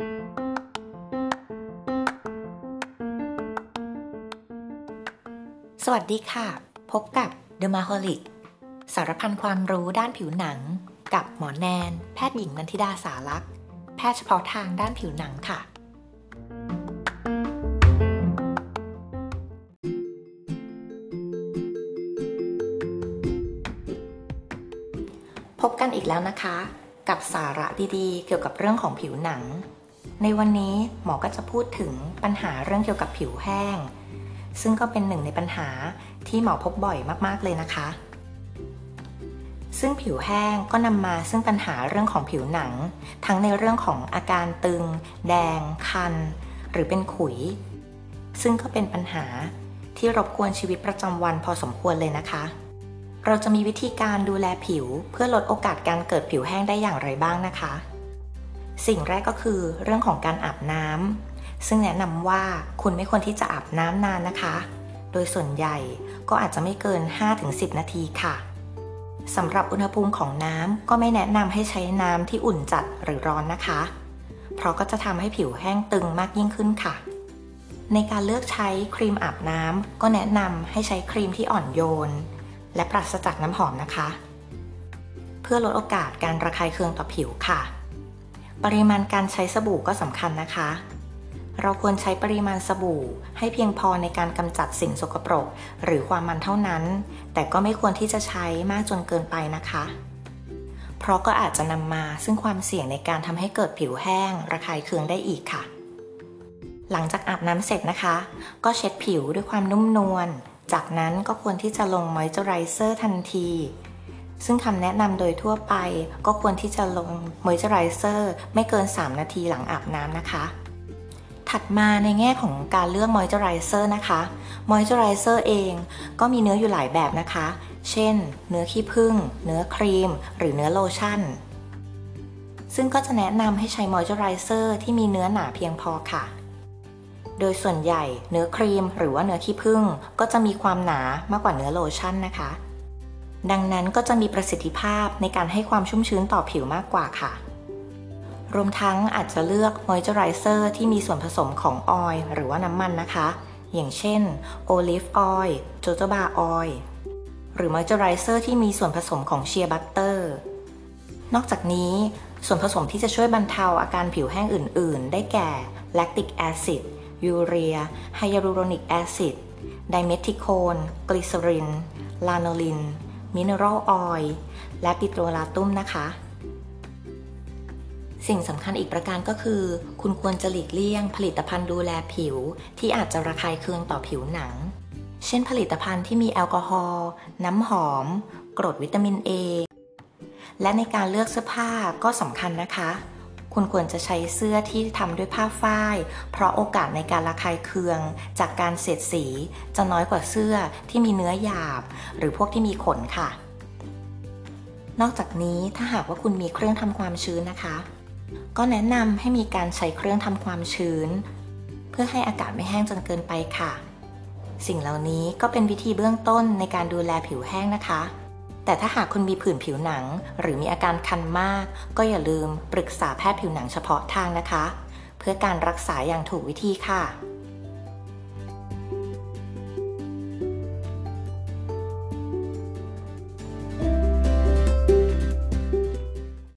สวัสดีค่ะ พบกับ The m a h o l i c สารพันความรู้ด้านผิวหนัง กับหมอแนน แพทย์หญิงนันทิดาสารักษ์แพทย์เฉพาะทางด้านผิวหนังค่ะ พบกันอีกแล้วนะคะ กับสาระดีๆ เกี่ยวกับเรื่องของผิวหนัง ในวันนี้หมอก็จะพูดถึงปัญหาเรื่องเกี่ยวกับผิวแห้ง ซึ่งก็เป็นหนึ่งในปัญหาที่หมอพบบ่อยมากๆเลยนะคะ ซึ่งผิวแห้งก็นำมาซึ่งปัญหาเรื่องของผิวหนัง ทั้งในเรื่องของอาการตึง แดง คัน หรือเป็นขุย ซึ่งก็เป็นปัญหาที่รบกวนชีวิตประจำวันพอสมควรเลยนะคะ เราจะมีวิธีการดูแลผิวเพื่อลดโอกาสการเกิดผิวแห้งได้อย่างไรบ้างนะคะ สิ่งแรกก็คือเรื่องของการอาบน้ำซึ่งแนะนำว่าคุณไม่ควรที่จะอาบน้ำนานนะคะ โดยส่วนใหญ่ก็อาจจะไม่เกิน 5-10 นาทีค่ะสำหรับอุณหภูมิของน้ำก็ไม่แนะนำให้ใช้น้ำที่อุ่นจัดหรือร้อนนะคะ เพราะก็จะทำให้ผิวแห้งตึงมากยิ่งขึ้นค่ะ ในการเลือกใช้ครีมอาบน้ำก็แนะนำให้ใช้ครีมที่อ่อนโยน และปราศจากน้ำหอมนะคะ เพื่อลดโอกาสการระคายเคืองต่อผิวค่ะ ปริมาณการใช้สบู่ก็สำคัญนะคะ เราควรใช้ปริมาณสบู่ ให้เพียงพอในการกำจัดสิ่งสกปรก หรือความมันเท่านั้น แต่ก็ไม่ควรที่จะใช้มากจนเกินไปนะคะ เพราะก็อาจจะนำมาซึ่งความเสี่ยงในการทำให้เกิดผิวแห้ง ระคายเคืองได้อีกค่ะ หลังจากอาบน้ำเสร็จนะคะ ก็เช็ดผิวด้วยความนุ่มนวลจากนั้นก็ควรที่จะลงมอยเจอไรเซอร์ทันที ซึ่งคำแนะนำโดยทั่วไปก็ควรที่จะลงมอยเจอไรเซอร์ไม่เกิน 3 นาทีหลังอาบน้ำนะคะ ถัดมาในแง่ของการเลือกมอยเจอไรเซอร์นะคะมอยเจอไรเซอร์เองก็มีเนื้ออยู่หลายแบบนะคะ เช่น เนื้อขี้ผึ้ง เนื้อครีม หรือเนื้อโลชั่น ซึ่งก็จะแนะนำให้ใช้มอยเจอไรเซอร์ที่มีเนื้อหนาเพียงพอค่ะโดยส่วนใหญ่เนื้อครีมหรือว่าเนื้อขี้ผึ้งก็จะมีความหนามากกว่าเนื้อโลชั่นนะคะ ดังนั้นก็จะมีประสิทธิภาพในการให้ความชุ่มชื้นต่อผิวมากกว่าค่ะ รวมทั้งอาจจะเลือกมอยเจอไรเซอร์ที่มีส่วนผสมของ oil หรือว่าน้ำมันนะคะ อย่างเช่น olive oil jojoba oil หรือมอยเจอไรเซอร์ที่มีส่วนผสมของ shea butterนอกจากนี้ส่วนผสมที่จะช่วยบรรเทาอาการผิวแห้งอื่น ๆ ได้แก่ lactic acid urea hyaluronic acid dimethicone glycerin lanolin mineral oil และ petrolatum นะคะ สิ่งสำคัญอีกประการก็คือ คุณควรจะหลีกเลี่ยง ผลิตภัณฑ์ดูแลผิว ที่อาจจะระคายเคืองต่อผิวหนัง เช่นผลิตภัณฑ์ที่มีแอลกอฮอล์น้ำหอม กรดวิตามิน A และในการเลือกเสื้อผ้าก็สำคัญนะคะ คุณควรจะใช้เสื้อที่ทำด้วยผ้าฝ้าย เพราะโอกาสในการระคายเคือง จากการเสียดสี จะน้อยกว่าเสื้อที่มีเนื้อหยาบ หรือพวกที่มีขนค่ะ นอกจากนี้ถ้าหากว่าคุณมีเครื่องทำความชื้นนะคะ ก็แนะนำให้มีการใช้เครื่องทำความชื้น เพื่อให้อากาศไม่แห้งจนเกินไปค่ะ สิ่งเหล่านี้ก็เป็นวิธีเบื้องต้นในการดูแลผิวแห้งนะคะ แต่ถ้าหากคุณมีผื่นผิวหนัง หรือมีอาการคันมาก ก็อย่าลืมปรึกษาแพทย์ผิวหนังเฉพาะทางนะคะ เพื่อการรักษาอย่างถูกวิธีค่ะ